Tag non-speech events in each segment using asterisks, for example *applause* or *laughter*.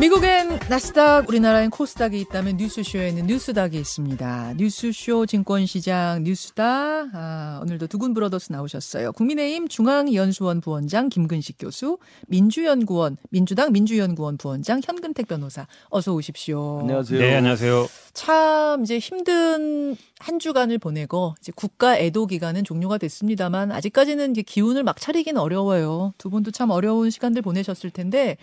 미국엔 나스닥, 우리나라엔 코스닥이 있다면 뉴스쇼에는 뉴스닥이 있습니다. 뉴스쇼 증권시장 뉴스닥. 아, 오늘도 두군 브러더스 나오셨어요. 국민의힘 중앙연수원 부원장 김근식 교수, 민주연구원, 민주당 민주연구원 부원장 현근택 변호사. 어서 오십시오. 안녕하세요. 네, 안녕하세요. 참 이제 힘든 한 주간을 보내고 이제 국가 애도 기간은 종료가 됐습니다만 아직까지는 이제 기운을 막 차리긴 어려워요. 두 분도 참 어려운 시간들 보내셨을 텐데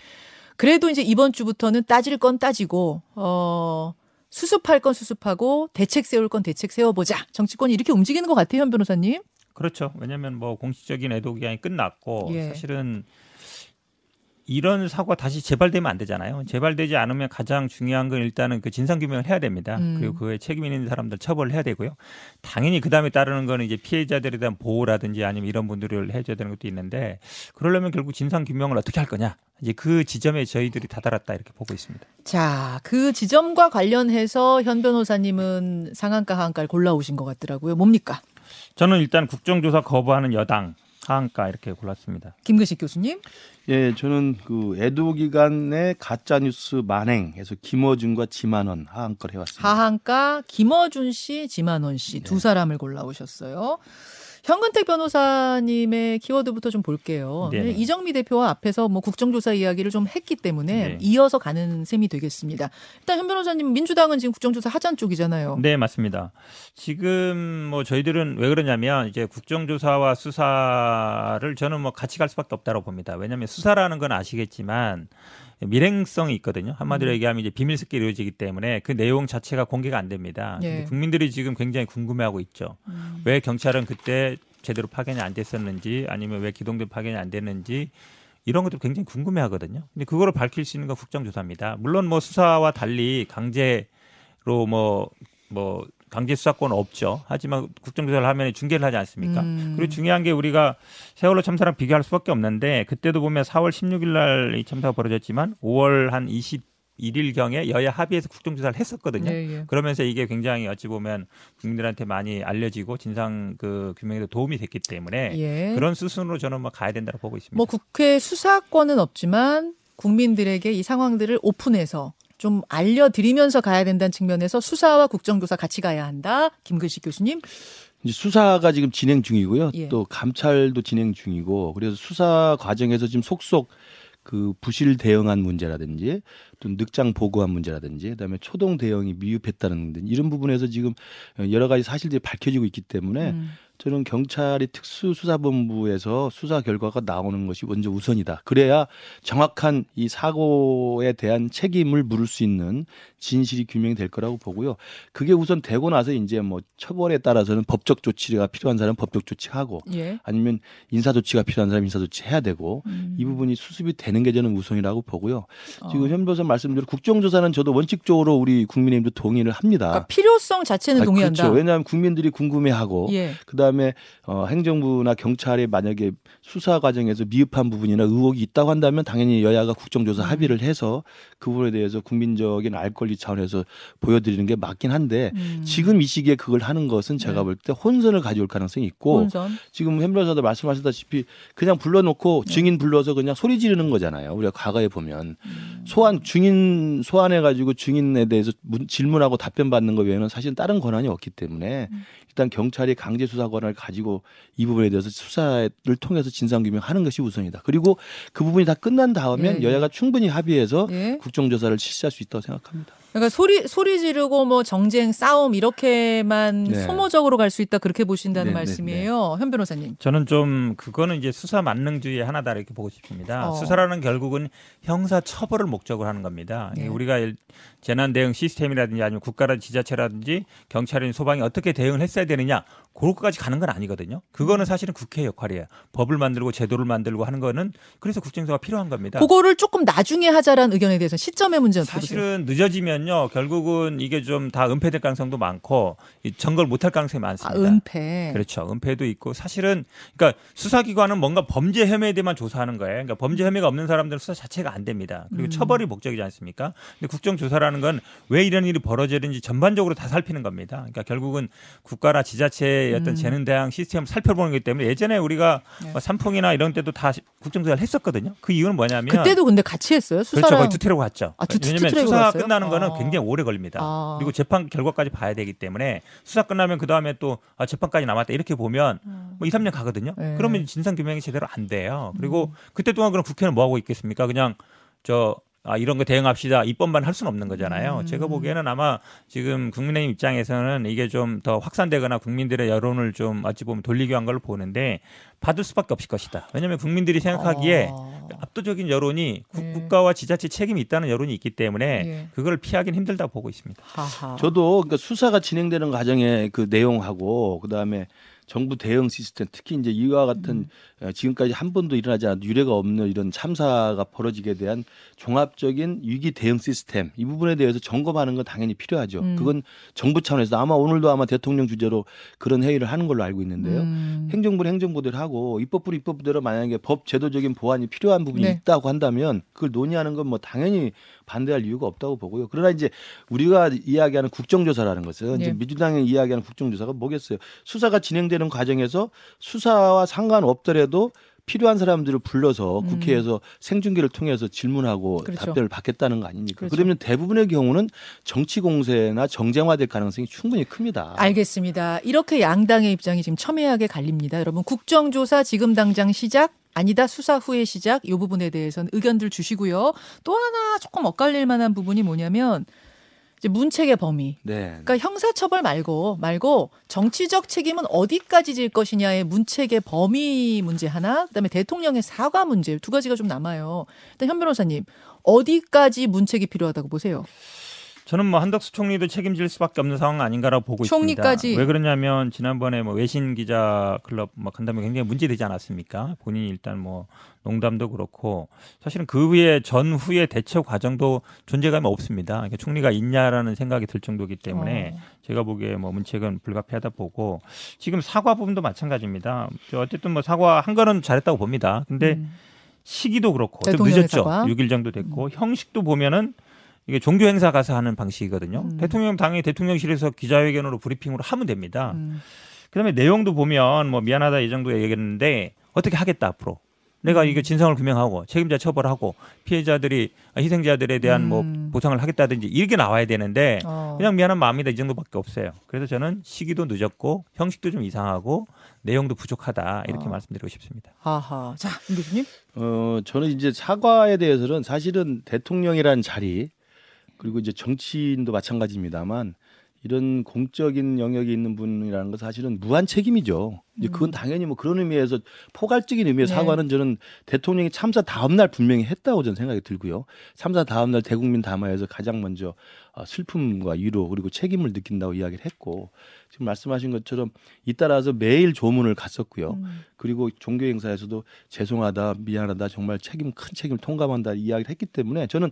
그래도 이제 이번 주부터는 따질 건 따지고 어 수습할 건 수습하고 대책 세울 건 대책 세워보자. 정치권이 이렇게 움직이는 것 같아요, 현 변호사님. 그렇죠. 왜냐하면 뭐 공식적인 애도 기간이 끝났고 예. 사실은 이런 사고가 다시 재발되면 안 되잖아요. 재발되지 않으면 가장 중요한 건 일단은 그 진상 규명을 해야 됩니다. 음. 그리고 그에 책임 있는 사람들 처벌을 해야 되고요. 당연히 그 다음에 따르는 거는 이제 피해자들에 대한 보호라든지 아니면 이런 분들을 해 줘야 되는 것도 있는데 그러려면 결국 진상 규명을 어떻게 할 거냐. 이제 그 지점에 저희들이 다다랐다 이렇게 보고 있습니다. 자, 그 지점과 관련해서 현 변호사님은 상한가 하한가를 골라 오신 것 같더라고요. 뭡니까? 저는 일단 국정조사 거부하는 여당 하한가 이렇게 골랐습니다. 김근식 교수님. 예, 저는 그 애도 기간의 가짜 뉴스 만행에서 김어준과 지만원 하한걸 해왔습니다. 하한가 김어준 씨, 지만원 씨두 사람을 골라오셨어요. 현근택 변호사님의 키워드부터 좀 볼게요. 네네. 이정미 대표와 앞에서 뭐 국정조사 이야기를 좀 했기 때문에 네. 이어서 가는 셈이 되겠습니다. 일단 현 변호사님 민주당은 지금 국정조사 하잔 쪽이잖아요. 네, 맞습니다. 지금 뭐 저희들은 왜 그러냐면 이제 국정조사와 수사를 저는 뭐 같이 갈 수밖에 없다고 봅니다. 왜냐하면 수사라는 건 아시겠지만 밀행성이 있거든요. 한마디로 음. 얘기하면 이제 비밀스럽게 이루어지기 때문에 그 내용 자체가 공개가 안 됩니다. 예. 국민들이 지금 굉장히 궁금해하고 있죠. 음. 왜 경찰은 그때 제대로 파견이 안 됐었는지 아니면 왜 기동대 파견이 안 됐는지 이런 것들 굉장히 궁금해하거든요. 근데 그거를 밝힐 수 있는 건 국정조사입니다. 물론 뭐 수사와 달리 강제로 뭐뭐 강제 수사권은 없죠. 하지만 국정조사를 하면 중계를 하지 않습니까? 음. 그리고 중요한 게 우리가 세월호 참사랑 비교할 수밖에 없는데 그때도 보면 4월 16일 날 이 참사가 벌어졌지만 5월 한 21일 경에 여야 합의해서 국정조사를 했었거든요. 예, 예. 그러면서 이게 굉장히 어찌 보면 국민들한테 많이 알려지고 진상 그 규명에도 도움이 됐기 때문에 예. 그런 수순으로 저는 뭐 가야 된다고 보고 있습니다. 뭐 국회 수사권은 없지만 국민들에게 이 상황들을 오픈해서 좀 알려드리면서 가야 된다는 측면에서 수사와 국정조사 같이 가야 한다. 김근식 교수님. 이제 수사가 지금 진행 중이고요. 예. 또 감찰도 진행 중이고 그래서 수사 과정에서 지금 속속 그 부실 대응한 문제라든지 또 늑장 보고한 문제라든지 그다음에 초동 대응이 미흡했다는 등 이런 부분에서 지금 여러 가지 사실들이 밝혀지고 있기 때문에 음. 저는 경찰이 특수수사본부에서 수사 결과가 나오는 것이 먼저 우선이다. 그래야 정확한 이 사고에 대한 책임을 물을 수 있는 진실이 규명이 될 거라고 보고요. 그게 우선 되고 나서 이제 뭐 처벌에 따라서는 법적 조치가 필요한 사람은 법적 조치하고 예. 아니면 인사 조치가 필요한 사람은 인사 조치 해야 되고 음. 이 부분이 수습이 되는 게 저는 우선이라고 보고요. 어. 지금 현 변호사 말씀대로 국정조사는 저도 원칙적으로 우리 국민의힘도 동의를 합니다. 그러니까 필요성 자체는 아, 동의한다. 그렇죠. 왜냐하면 국민들이 궁금해하고 예. 그다음 에 어, 행정부나 경찰이 만약에 수사 과정에서 미흡한 부분이나 의혹이 있다고 한다면 당연히 여야가 국정조사 음. 합의를 해서 그 부분에 대해서 국민적인 알 권리 차원에서 보여드리는 게 맞긴 한데 음. 지금 이 시기에 그걸 하는 것은 제가 네. 볼때 혼선을 가져올 가능성이 있고 혼선. 지금 현 변호사도 말씀하셨다시피 그냥 불러놓고 네. 증인 불러서 그냥 소리 지르는 거잖아요. 우리가 과거에 보면 음. 소환 증인 소환해 가지고 증인에 대해서 문- 질문하고 답변 받는 것 외에는 사실 다른 권한이 없기 때문에 음. 일단 경찰이 강제 수사 권한을 가지고 이 부분에 대해서 수사를 통해서 진상 규명하는 것이 우선이다. 그리고 그 부분이 다 끝난 다음엔 예, 예. 여야가 충분히 합의해서 예. 국정조사를 실시할 수 있다고 생각합니다. 그러니까 소리 소리 지르고 뭐 정쟁 싸움 이렇게만 네. 소모적으로 갈 수 있다 그렇게 보신다는 네, 네, 말씀이에요, 현 변호사님. 저는 좀 그거는 이제 수사 만능주의의 하나다 이렇게 보고 싶습니다. 어. 수사라는 결국은 형사 처벌을 목적으로 하는 겁니다. 네. 우리가 일- 재난 대응 시스템이라든지 아니면 국가라든지 지자체라든지 경찰이나 소방이 어떻게 대응을 했어야 되느냐 그것까지 가는 건 아니거든요. 그거는 사실은 국회의 역할이에요. 법을 만들고 제도를 만들고 하는 거는 그래서 국정조사가 필요한 겁니다. 그거를 조금 나중에 하자라는 의견에 대해서 시점의 문제는? 사실은 늦어지면요 보면요, 결국은 이게 좀 다 은폐될 가능성도 많고 이 점거를 못할 가능성이 아, 많습니다. 은폐. 그렇죠. 은폐도 있고 사실은 그러니까 수사기관은 뭔가 범죄 혐의에 대해만 조사하는 거예요. 그러니까 범죄 혐의가 없는 사람들은 수사 자체가 안 됩니다. 그리고 음. 처벌이 목적이지 않습니까? 근데 국정조사라는 건 왜 이런 일이 벌어지는지 전반적으로 다 살피는 겁니다. 그러니까 결국은 국가나 지자체의 어떤 음. 재난 대응 시스템을 살펴보는 거기 때문에 예전에 우리가 네. 뭐 삼풍이나 이런 때도 다 국정조사를 했었거든요. 그 이유는 뭐냐면 그때도 근데 같이 했어요. 그렇죠. 수사랑 거의 two-track으로 갔죠. 아, two- 왜냐하면 two-track으로 수사 갔어요? 끝나는 거는 아. 굉장히 오래 걸립니다. 아. 그리고 재판 결과까지 봐야 되기 때문에 수사 끝나면 그 다음에 또 아, 재판까지 남았다 이렇게 보면 뭐 2, 3년 가거든요. 네. 음. 그러면 진상 규명이 제대로 안 돼요. 그리고 그때 동안 그럼 국회는 뭐 하고 있겠습니까? 그냥 저 아, 이런 거 대응합시다. 입법만 할 수는 없는 거잖아요. 음. 제가 보기에는 아마 지금 국민의힘 입장에서는 이게 좀 더 확산되거나 국민들의 여론을 좀 어찌 보면 돌리기 위한 걸로 보는데 받을 수밖에 없을 것이다. 왜냐하면 국민들이 생각하기에 아. 압도적인 여론이 국- 네. 국가와 지자체 책임이 있다는 여론이 있기 때문에 예. 그걸 피하기는 힘들다 보고 있습니다. 하하. 저도 그러니까 수사가 진행되는 과정에 그 내용하고 그다음에 정부 대응 시스템 특히 이제 이와 같은 어, 지금까지 한 번도 일어나지 않은 유례가 없는 이런 참사가 벌어지게 대한 종합적인 위기 대응 시스템 이 부분에 대해서 점검하는 건 당연히 필요하죠. 음. 그건 정부 차원에서 아마 오늘도 아마 대통령 주재로 그런 회의를 하는 걸로 알고 있는데요. 음. 행정부는 행정부대로 하고 입법부는 입법부대로 만약에 법 제도적인 보완이 필요한 부분이 네. 있다고 한다면 그걸 논의하는 건 뭐 당연히 반대할 이유가 없다고 보고요. 그러나 이제 우리가 이야기하는 국정조사라는 것은 네. 이제 민주당이 이야기하는 국정조사가 뭐겠어요? 수사가 진행되는 과정에서 수사와 상관없더라도 필요한 사람들을 불러서 음. 국회에서 생중계를 통해서 질문하고 그렇죠. 답변을 받겠다는 거 아닙니까? 그렇죠. 그러면 대부분의 경우는 정치 공세나 정쟁화될 가능성이 충분히 큽니다. 알겠습니다. 이렇게 양당의 입장이 지금 첨예하게 갈립니다. 여러분 국정조사 지금 당장 시작 아니다 수사 후에 시작 이 부분에 대해서는 의견들 주시고요. 또 하나 조금 엇갈릴 만한 부분이 뭐냐면 문책의 범위. 네. 그러니까 형사처벌 말고 말고 정치적 책임은 어디까지 질 것이냐의 문책의 범위 문제 하나, 그다음에 대통령의 사과 문제 두 가지가 좀 남아요. 일단 현 변호사님 어디까지 문책이 필요하다고 보세요? 저는 뭐 한덕수 총리도 책임질 수밖에 없는 상황 아닌가라고 보고 총리까지. 있습니다. 왜 그러냐면 지난번에 뭐 외신 기자 클럽 막 간담회 굉장히 문제되지 않았습니까? 본인이 일단 뭐 농담도 그렇고 사실은 그 후에 전후의 대처 과정도 존재감이 없습니다. 그러니까 총리가 있냐라는 생각이 들 정도이기 때문에 어. 제가 보기에 뭐 문책은 불가피하다 보고 지금 사과 부분도 마찬가지입니다. 저 어쨌든 뭐 사과 한 거는 잘했다고 봅니다. 근데 음. 시기도 그렇고 좀 늦었죠. 사과. 음. 6일 정도 됐고 형식도 보면은 이게 종교 행사 가서 하는 방식이거든요. 음. 대통령 당연히 대통령실에서 기자회견으로 브리핑으로 하면 됩니다. 음. 그다음에 내용도 보면 뭐 미안하다 이 정도 얘기했는데 어떻게 하겠다 앞으로. 내가 음. 이거 진상을 규명하고 책임자 처벌하고 피해자들이 희생자들에 대한 뭐 음. 보상을 하겠다든지 이렇게 나와야 되는데 어. 그냥 미안한 마음이다 이 정도밖에 없어요. 그래서 저는 시기도 늦었고 형식도 좀 이상하고 내용도 부족하다 이렇게 어. 말씀드리고 싶습니다. 하하. 자, 임 교수님. 어, 저는 이제 사과에 대해서는 사실은 대통령이라는 자리 그리고 이제 정치인도 마찬가지입니다만 이런 공적인 영역이 있는 분이라는 건 사실은 무한 책임이죠. 이제 그건 당연히 뭐 그런 의미에서 포괄적인 의미의 네. 사과는 저는 대통령이 참사 다음 날 분명히 했다고 저는 생각이 들고요. 참사 다음 날 대국민 담화에서 가장 먼저 어, 슬픔과 위로 그리고 책임을 느낀다고 이야기를 했고 지금 말씀하신 것처럼 잇따라서 매일 조문을 갔었고요. 음. 그리고 종교 행사에서도 죄송하다, 미안하다, 정말 책임 큰 책임을 통감한다 이야기를 했기 때문에 저는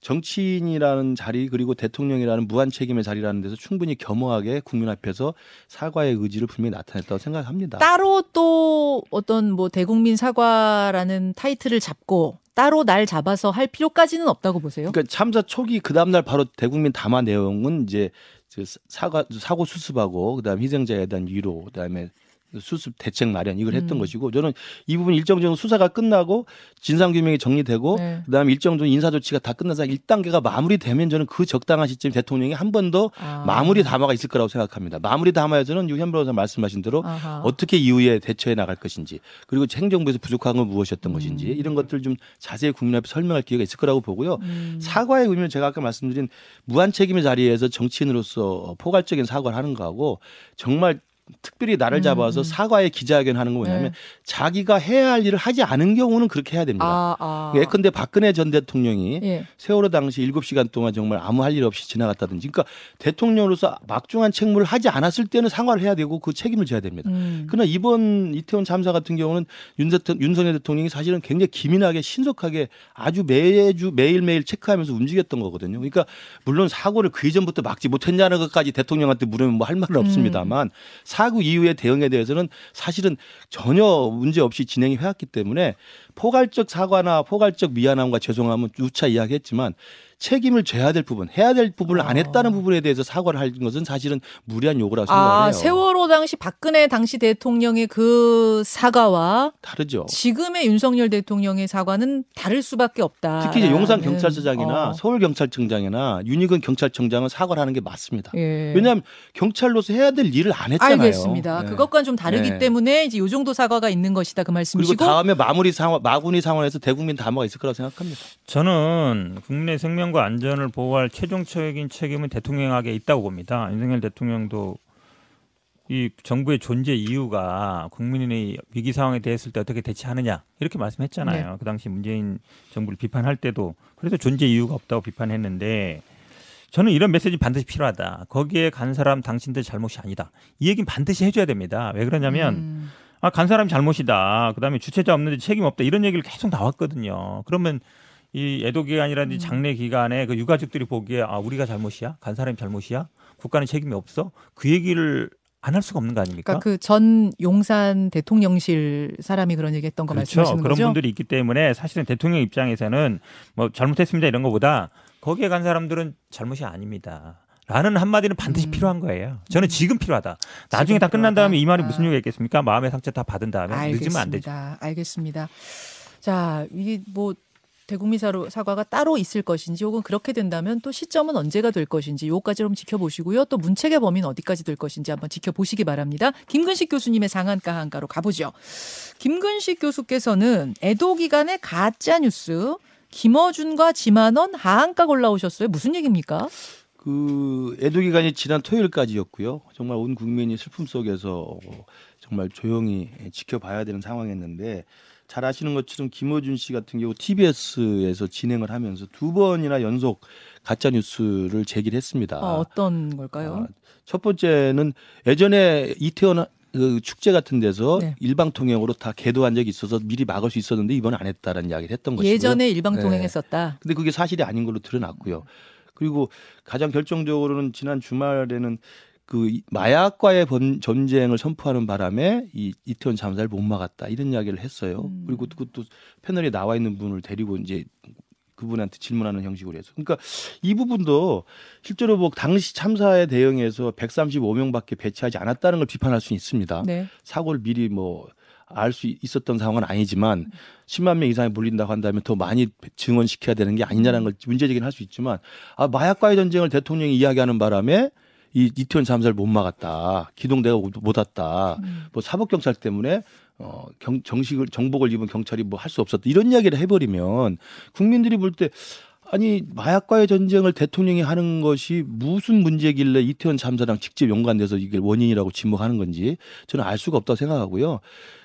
정치인이라는 자리 그리고 대통령이라는 무한 책임의 자리라는 데서 충분히 겸허하게 국민 앞에서 사과의 의지를 분명히 나타냈다고 생각합니다. 따로 또 어떤 뭐 대국민 사과라는 타이틀을 잡고 따로 날 잡아서 할 필요까지는 없다고 보세요. 그러니까 참사 초기 그 다음 날 바로 대국민 담화 내용은 이제 그 사과 사고 수습하고 그다음 희생자에 대한 위로 그다음에 수습 대책 마련 이걸 했던 음. 것이고 저는 이 부분 일정 정도 수사가 끝나고 진상 규명이 정리되고 네. 그다음에 일정 정도 인사 조치가 다 끝나서 1단계가 마무리되면 저는 그 적당한 시점에 대통령이 한 번더 아. 마무리 담화가 있을 거라고 생각합니다. 마무리 담화에서는 유현 변호사 말씀하신 대로 아하. 어떻게 이후에 대처해 나갈 것인지 그리고 행정부에서 부족한 건 무엇이었던 음. 것인지 이런 것들 좀 자세히 국민 앞에 설명할 기회가 있을 거라고 보고요. 음. 사과의 의미는 제가 아까 말씀드린 무한 책임의 자리에서 정치인으로서 포괄적인 사과를 하는 거하고 정말 특별히 나를 음, 잡아서 음. 사과의 기자회견 하는 건 뭐냐면 네. 자기가 해야 할 일을 하지 않은 경우는 그렇게 해야 됩니다. 아, 아. 예컨대 박근혜 전 대통령이 예. 세월호 당시 7시간 동안 정말 아무 할 일 없이 지나갔다든지 그러니까 대통령으로서 막중한 책무를 하지 않았을 때는 사과를 해야 되고 그 책임을 져야 됩니다. 음. 그러나 이번 이태원 참사 같은 경우는 윤 대통- 윤석열 대통령이 사실은 굉장히 기민하게 신속하게 아주 매주 매일매일 체크하면서 움직였던 거거든요. 그러니까 물론 사고를 그 이전부터 막지 못했냐는 것까지 대통령한테 물으면 뭐 할 말은 없습니다만 사고 이후의 대응에 대해서는 사실은 전혀 문제 없이 진행이 해왔기 때문에 포괄적 사과나 포괄적 미안함과 죄송함은 누차 이야기했지만 책임을 져야 될 부분, 해야 될 부분을 안 했다는 부분에 대해서 사과를 할 것은 사실은 무리한 요구라고 생각을 아, 해요. 세월호 당시 박근혜 당시 대통령의 그 사과와 다르죠. 지금의 윤석열 대통령의 사과는 다를 수밖에 없다. 특히 이제 용산 경찰서장이나 어. 서울 경찰청장이나 윤희근 경찰청장은 사과를 하는 게 맞습니다. 예. 왜냐하면 경찰로서 해야 될 일을 안 했잖아요. 알겠습니다. 네. 그것과는 좀 다르기 네. 때문에 이제 요 정도 사과가 있는 것이다 그 그리고 말씀이시고 다음에 마무리 상황, 마구니 상황에서 대국민 담화가 있을 거라고 생각합니다. 저는 국민의 생명과 안전을 보호할 최종적인 책임은 대통령에게 있다고 봅니다. 윤석열 대통령도 이 정부의 존재 이유가 국민의 위기 상황에 대했을 때 어떻게 대처하느냐 이렇게 말씀했잖아요. 네. 그 당시 문재인 정부를 비판할 때도 그래서 존재 이유가 없다고 비판했는데 저는 이런 메시지 반드시 필요하다. 거기에 간 사람 당신들 잘못이 아니다. 이 얘기는 반드시 해줘야 됩니다. 왜 그러냐면 음. 아, 간 사람이 잘못이다. 그다음에 주체자 없는데 책임 없다. 이런 얘기를 계속 나왔거든요. 그러면 이 애도 기간이라든지 장례 기간에 그 유가족들이 보기에 아, 우리가 잘못이야? 간 사람이 잘못이야? 국가는 책임이 없어? 그 얘기를 안할 수가 없는 거 아닙니까? 그러니까 그 전 용산 대통령실 사람이 그런 얘기했던 거 그렇죠. 말씀하시는 그런 거죠? 분들이 있기 때문에 사실은 대통령 입장에서는 뭐 잘못했습니다 이런 거보다 거기에 간 사람들은 잘못이 아닙니다. 라는 한마디는 반드시 음. 필요한 거예요. 저는 지금 필요하다. 나중에 다 끝난 필요하다. 다음에 이 말이 아. 무슨 의미가 있겠습니까? 마음의 상처 다 받은 다음에 늦으면 안 되죠. 알겠습니다. 알겠습니다. 자, 이게 뭐 대국민 사로- 사과가 따로 있을 것인지 혹은 그렇게 된다면 또 시점은 언제가 될 것인지 요까지 좀 지켜보시고요. 또 문책의 범위는 어디까지 될 것인지 한번 지켜보시기 바랍니다. 김근식 교수님의 상한가 한가로 가보죠. 김근식 교수께서는 애도 기간의 가짜 뉴스 김어준과 지만원 하한가 골라오셨어요. 무슨 얘기입니까? 그 애도 기간이 지난 토요일까지였고요. 정말 온 국민이 슬픔 속에서 정말 조용히 지켜봐야 되는 상황이었는데 잘 아시는 것처럼 김어준 씨 같은 경우 TBS에서 진행을 하면서 두 번이나 연속 가짜 뉴스를 제기를 했습니다. 어, 어떤 걸까요? 아, 첫 번째는 예전에 이태원 그 축제 같은 데서 네. 일방 통행으로 다 계도한 적이 있어서 미리 막을 수 있었는데 이번에 안 했다라는 이야기를 했던 것이고요. 예전에 일방 네. 통행했었다. 근데 그게 사실이 아닌 걸로 드러났고요. 그리고 가장 결정적으로는 지난 주말에는 그 이- 마약과의 번- 전쟁을 선포하는 바람에 이 이태원 참사를 못 막았다 이런 이야기를 했어요. 음. 그리고 그것도 패널에 나와 있는 분을 데리고 이제 그분한테 질문하는 형식으로 해서 그러니까 이 부분도 실제로 뭐 당시 참사에 대응해서 135명밖에 배치하지 않았다는 걸 비판할 수 있습니다. 네. 사고를 미리 뭐 알 수 있었던 상황은 아니지만 10만 명 이상이 몰린다고 한다면 더 많이 증언시켜야 되는 게 아니냐는 걸 문제제기는 할 수 있지만 아 마약과의 전쟁을 대통령이 이야기하는 바람에 이 이태원 참사를 못 막았다. 기동대가 못- 못 왔다. 음. 뭐 사법 경찰 때문에 어 경, 정식을 정복을 입은 경찰이 뭐 할 수 없었다. 이런 이야기를 해버리면 국민들이 볼 때 아니 마약과의 전쟁을 대통령이 하는 것이 무슨 문제길래 이태원 참사랑 직접 연관돼서 이게 원인이라고 지목하는 건지 저는 알 수가 없다고 생각하고요.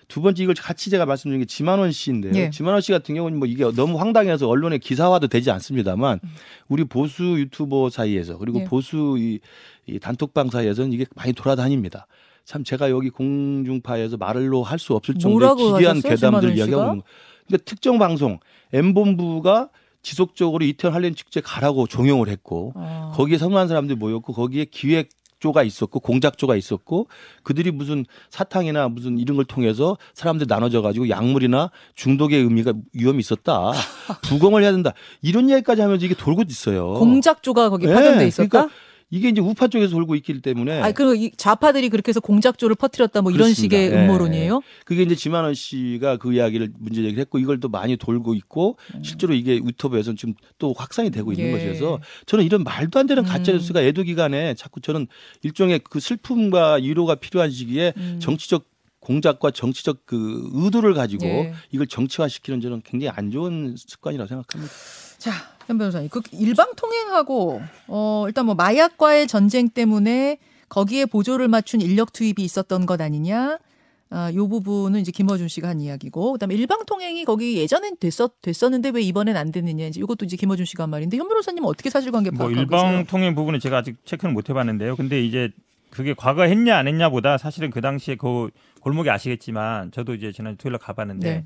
두 번째 이걸 같이 제가 말씀드린 게 지만원 씨인데요. 예. 지만원 씨 같은 경우는 뭐 이게 너무 황당해서 언론에 기사화도 되지 않습니다만 우리 보수 유튜버 사이에서 그리고 예. 보수 이, 이 단톡방 사이에서는 이게 많이 돌아다닙니다. 참 제가 여기 공중파에서 말로 할 수 없을 정도의 기괴한? 괴담들 이야기하고? 있는 거. 그러니까 특정 방송 M본부가 지속적으로 이태원 할렘 축제 가라고 종용을 했고 어. 거기에 선호한 사람들이 모였고 거기에 기획 조가 있었고 공작조가 있었고 그들이 무슨 사탕이나 무슨 이런 걸 통해서 사람들 나눠져 가지고 약물이나 중독의 의미가 위험이 있었다 *laughs* 부검을 해야 된다 이런 이야기까지 하면서 이게 돌고 있어요. 공작조가 거기 네, 파견돼 있었다. 그러니까 이게 이제 우파 쪽에서 돌고 있기 때문에 아니 그이 좌파들이 그렇게 해서 공작조를 퍼뜨렸다 뭐 이런 그렇습니다. 식의 예, 음모론이에요. 그게 이제 지만원 씨가 그 이야기를 문제 제기를 했고 이걸 또 많이 돌고 있고 실제로 이게 유튜브에서는 지금 또 확산이 되고 있는 음. 예. 것이어서 저는 이런 말도 안 되는 가짜 음. 뉴스가 애도 기간에 자꾸 저는 일종의 그 슬픔과 위로가 필요한 시기에 음. 정치적 공작과 정치적 그 의도를 가지고 예. 이걸 정치화시키는 저는 굉장히 안 좋은 습관이라고 생각합니다. 자, 현 변호사님, 그 일방 통행하고 어 일단 뭐 마약과의 전쟁 때문에 거기에 보조를 맞춘 인력 투입이 있었던 것 아니냐. 아, 요 부분은 이제 김어준 씨가 한 이야기고, 그다음에 일방 통행이 거기 예전엔 됐었 됐었는데 왜 이번엔 안 됐느냐 이제 이것도 이제 김어준 씨가 한 말인데 현 변호사님 은 어떻게 사실관계 뭐 파악하고 일방 계세요? 통행 부분은 제가 아직 체크는 못 해봤는데요. 근데 이제 그게 과거 했냐 안 했냐보다 사실은 그 당시에 그 골목이 아시겠지만 저도 이제 지난 토요일에 가봤는데 네.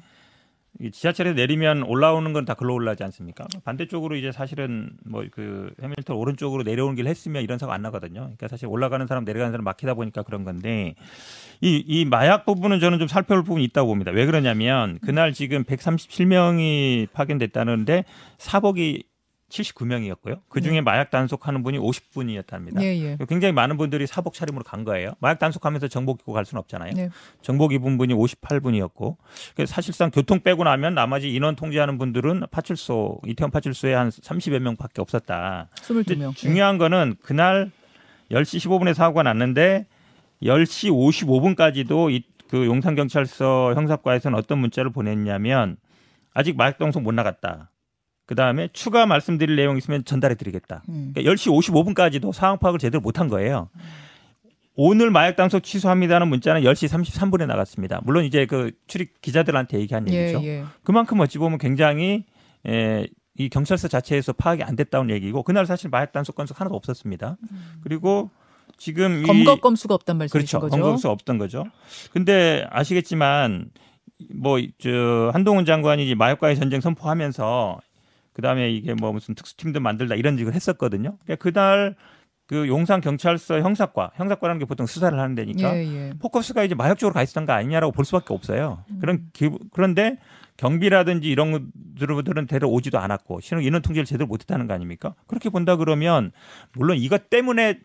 이 지하철에서 내리면 올라오는 건 다 글로 올라지 않습니까? 반대쪽으로 이제 사실은 뭐 그 해밀턴 오른쪽으로 내려오는 길 했으면 이런 사고 안 나거든요. 그러니까 사실 올라가는 사람 내려가는 사람 막히다 보니까 그런 건데 이, 이 마약 부분은 저는 좀 살펴볼 부분이 있다고 봅니다. 왜 그러냐면 그날 지금 137명이 파견됐다는데 사복이 79명이었고요. 그 중에 마약 단속하는 분이 50분이었답니다. 예, 예. 굉장히 많은 분들이 사복 차림으로 간 거예요. 마약 단속하면서 정복 입고 갈 수는 없잖아요. 네. 정복 입은 분이 58분이었고 사실상 교통 빼고 나면 나머지 인원 통제하는 분들은 파출소 이태원 파출소에 한 30여 명밖에 없었다. 22명. 중요한 거는 그날 10시 15분에 사고가 났는데 10시 55분까지도 이, 그 용산경찰서 형사과에서는 어떤 문자를 보냈냐면 아직 마약 단속 못 나갔다. 그 다음에 추가 말씀드릴 내용 있으면 전달해 드리겠다. 음. 그러니까 10시 55분까지도 상황 파악을 제대로 못한 거예요. 오늘 마약 단속 취소합니다는 문자는 10시 33분에 나갔습니다. 물론 이제 그 출입 기자들한테 얘기한 예, 얘기죠. 예. 그만큼 어찌 보면 굉장히 에, 이 경찰서 자체에서 파악이 안 됐다는 얘기고 그날 사실 마약 단속 건수 하나도 없었습니다. 그리고 지금 이 검거 건수가 없단 말씀이신 그렇죠. 거죠? 검거수 없던 거죠. 근데 아시겠지만 뭐 저 한동훈 장관이 마약과의 전쟁 선포하면서 그다음에 이게 뭐 무슨 특수팀도 만들다 이런 식을 했었거든요. 그러니까 그날 그 용산 경찰서 형사과, 형사과라는 게 보통 수사를 하는 데니까 예, 예. 포커스가 이제 마약 쪽으로 가 있었던 거 아니냐라고 볼 수밖에 없어요. 음. 그런 기, 그런데 경비라든지 이런 것들은 데려오지도 않았고 실은 인원 통제를 제대로 못했다는 거 아닙니까? 그렇게 본다 그러면 물론 이것 때문에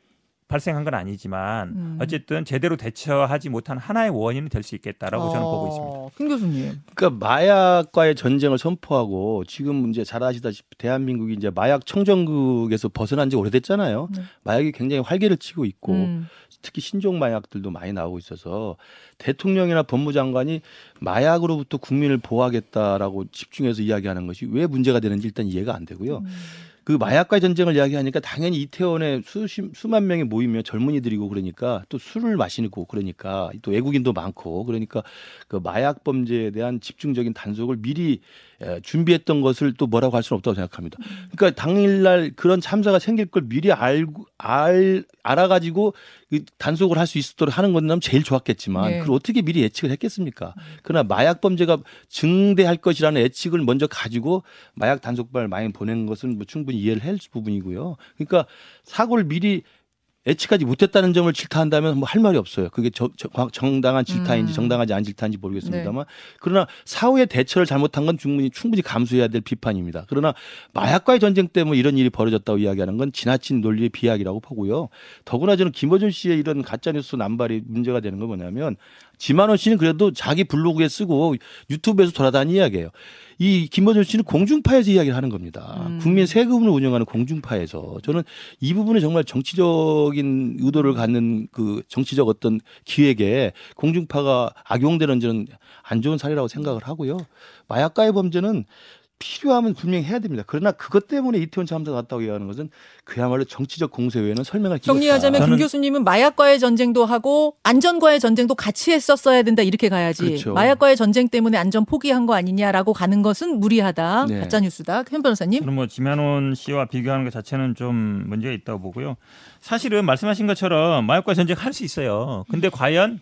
발생한 건 아니지만 음. 어쨌든 제대로 대처하지 못한 하나의 원인이 될 수 있겠다라고 저는 보고 있습니다. 어, 김 교수님. 그러니까 마약과의 전쟁을 선포하고 지금 이제 잘 아시다시피 대한민국이 이제 마약 청정국에서 벗어난 지 오래됐잖아요. 네. 마약이 굉장히 활개를 치고 있고 음. 특히 신종 마약들도 많이 나오고 있어서 대통령이나 법무장관이 마약으로부터 국민을 보호하겠다라고 집중해서 이야기하는 것이 왜 문제가 되는지 일단 이해가 안 되고요. 음. 그 마약과의 전쟁을 이야기하니까 당연히 이태원에 수십 수만 명이 모이면 젊은이들이고 그러니까 또 술을 마시고 그러니까 또 외국인도 많고 그러니까 그 마약 범죄에 대한 집중적인 단속을 미리 에, 준비했던 것을 또 뭐라고 할 수는 없다고 생각합니다. 그러니까 당일날 그런 참사가 생길 걸 미리 알고 알 알아가지고 그 단속을 할 수 있도록 하는 건 제일 좋았겠지만 네. 그걸 어떻게 미리 예측을 했겠습니까? 그러나 마약 범죄가 증대할 것이라는 예측을 먼저 가지고 마약 단속반을 많이 보낸 것은 뭐 충분히 이해를 할 부분이고요. 그러니까 사고를 미리 예측하지 못했다는 점을 질타한다면 뭐 할 말이 없어요. 그게 저, 저- 정당한 질타인지 음. 정당하지 않은 질타인지 모르겠습니다만 그러나 사후의 대처를 잘못한 건 충분히 충분히 감수해야 될 비판입니다. 그러나 마약과의 전쟁 때문에 이런 일이 벌어졌다고 이야기하는 건 지나친 논리의 비약이라고 보고요. 더구나 저는 김어준 씨의 이런 가짜 뉴스 남발이 문제가 되는 건 뭐냐면 지만원 씨는 그래도 자기 블로그에 쓰고 유튜브에서 돌아다니는 이야기예요. 이 김어준 씨는 공중파에서 이야기를 하는 겁니다. 음. 국민 세금을 운영하는 공중파에서 저는 이 부분에 정말 정치적인 의도를 갖는 그 정치적 어떤 기획에 공중파가 악용되는 저는 안 좋은 사례라고 생각을 하고요. 마약과의 범죄는 필요하면 분명히 해야 됩니다. 그러나 그것 때문에 이태원 참사가 났다고 얘기하는 것은 그야말로 정치적 공세 외에는 설명할 기회가 정리하자면 김 교수님은 마약과의 전쟁도 하고 안전과의 전쟁도 같이 했었어야 된다 이렇게 가야지 그렇죠. 마약과의 전쟁 때문에 안전 포기한 거 아니냐라고 가는 것은 무리하다 네. 가짜 뉴스다 현 변호사님 저는 뭐 지만원 씨와 비교하는 것 자체는 좀 문제가 있다고 보고요. 사실은 말씀하신 것처럼 마약과 전쟁 할 수 있어요. 근데 과연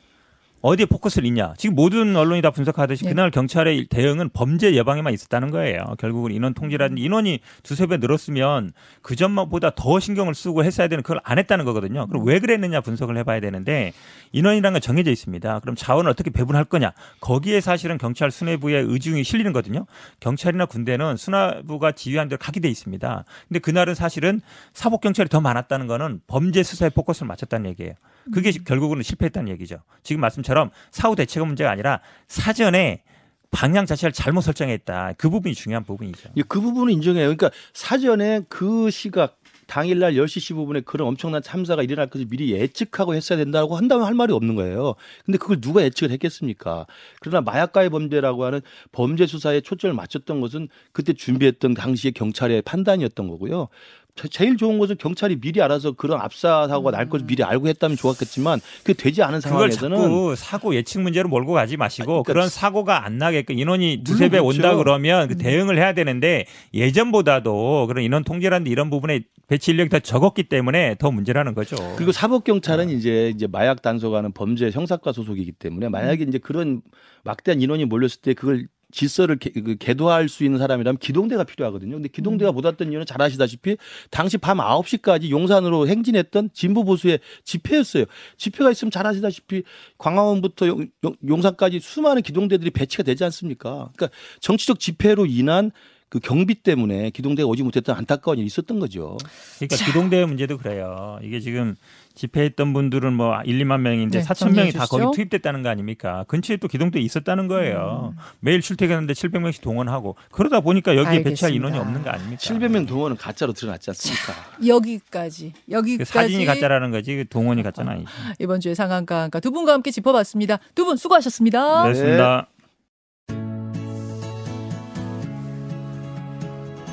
어디에 포커스를 있냐? 지금 모든 언론이 다 분석하듯이 네. 그날 경찰의 대응은 범죄 예방에만 있었다는 거예요. 결국은 인원 통제라든지 인원이 두세 배 늘었으면 그 점보다 더 신경을 쓰고 했어야 되는 그걸 안 했다는 거거든요. 그럼 왜 그랬느냐 분석을 해봐야 되는데 인원이라는 건 정해져 있습니다. 그럼 자원을 어떻게 배분할 거냐? 거기에 사실은 경찰 수뇌부의 의중이 실리는 거거든요. 경찰이나 군대는 수뇌부가 지휘한 대로 가게 돼 있습니다. 근데 그날은 사실은 사복 경찰이 더 많았다는 거는 범죄 수사에 포커스를 맞췄다는 얘기예요. 그게 결국은 실패했다는 얘기죠. 지금 말씀 처럼 사후 대책가 문제가 아니라 사전에 방향 자체를 잘못 설정했다. 그 부분이 중요한 부분이죠. 예, 그 부분은 인정해요. 그러니까 사전에 그 시각 당일날 10시 15분에 그런 엄청난 참사가 일어날 것을 미리 예측하고 했어야 된다고 한다면 할 말이 없는 거예요. 근데 그걸 누가 예측을 했겠습니까? 그러나 마약과의 범죄라고 하는 범죄 수사에 초점을 맞췄던 것은 그때 준비했던 당시의 경찰의 판단이었던 거고요. 제- 제일 좋은 것은 경찰이 미리 알아서 그런 압사 사고가 날 것을 미리 알고 했다면 좋았겠지만 그게 되지 않은 그걸 상황에서는 자꾸 사고 예측 문제로 몰고 가지 마시고 그러니까 그런 사고가 안 나게끔 인원이 두세 배 물론 온다 그렇죠. 그러면 그 대응을 해야 되는데 예전보다도 그런 인원 통제라는 이런 부분에 배치 인력이 더 적었기 때문에 더 문제라는 거죠. 그리고 사법 경찰은 이제 이제 마약 단속하는 범죄 형사과 소속이기 때문에 만약에 이제 그런 막대한 인원이 몰렸을 때 그걸 질서를 개, 그 계도할 수 있는 사람이라면 기동대가 필요하거든요. 근데 기동대가 못 왔던 이유는 잘 아시다시피 당시 밤 9시까지 용산으로 행진했던 진보 보수의 집회였어요. 집회가 있으면 잘 아시다시피 광화문부터 용, 용- 용산까지 수많은 기동대들이 배치가 되지 않습니까? 그러니까 정치적 집회로 인한 그 경비 때문에 기동대가 오지 못했던 안타까운 일이 있었던 거죠. 그러니까 기동대 문제도 그래요. 이게 지금 집회했던 분들은 뭐 1, 2만 명인데 네, 4천 명이 다 거기. 투입됐다는 거 아닙니까? 근처에 또 기동대 있었다는 거예요. 음. 매일 출퇴근하는데 700명씩 동원하고 그러다 보니까 여기에 배치할 알겠습니다. 인원이 없는 거 아닙니까? 700명 동원은 가짜로 드러났지 않습니까? 여기까지 그 여기까지 사진이 가짜라는 거지 그 동원이 가짜는 아니지. 이번 주에 상한가 한가 두 분과 함께 짚어봤습니다. 두 분 수고하셨습니다. 네, 그렇습니다.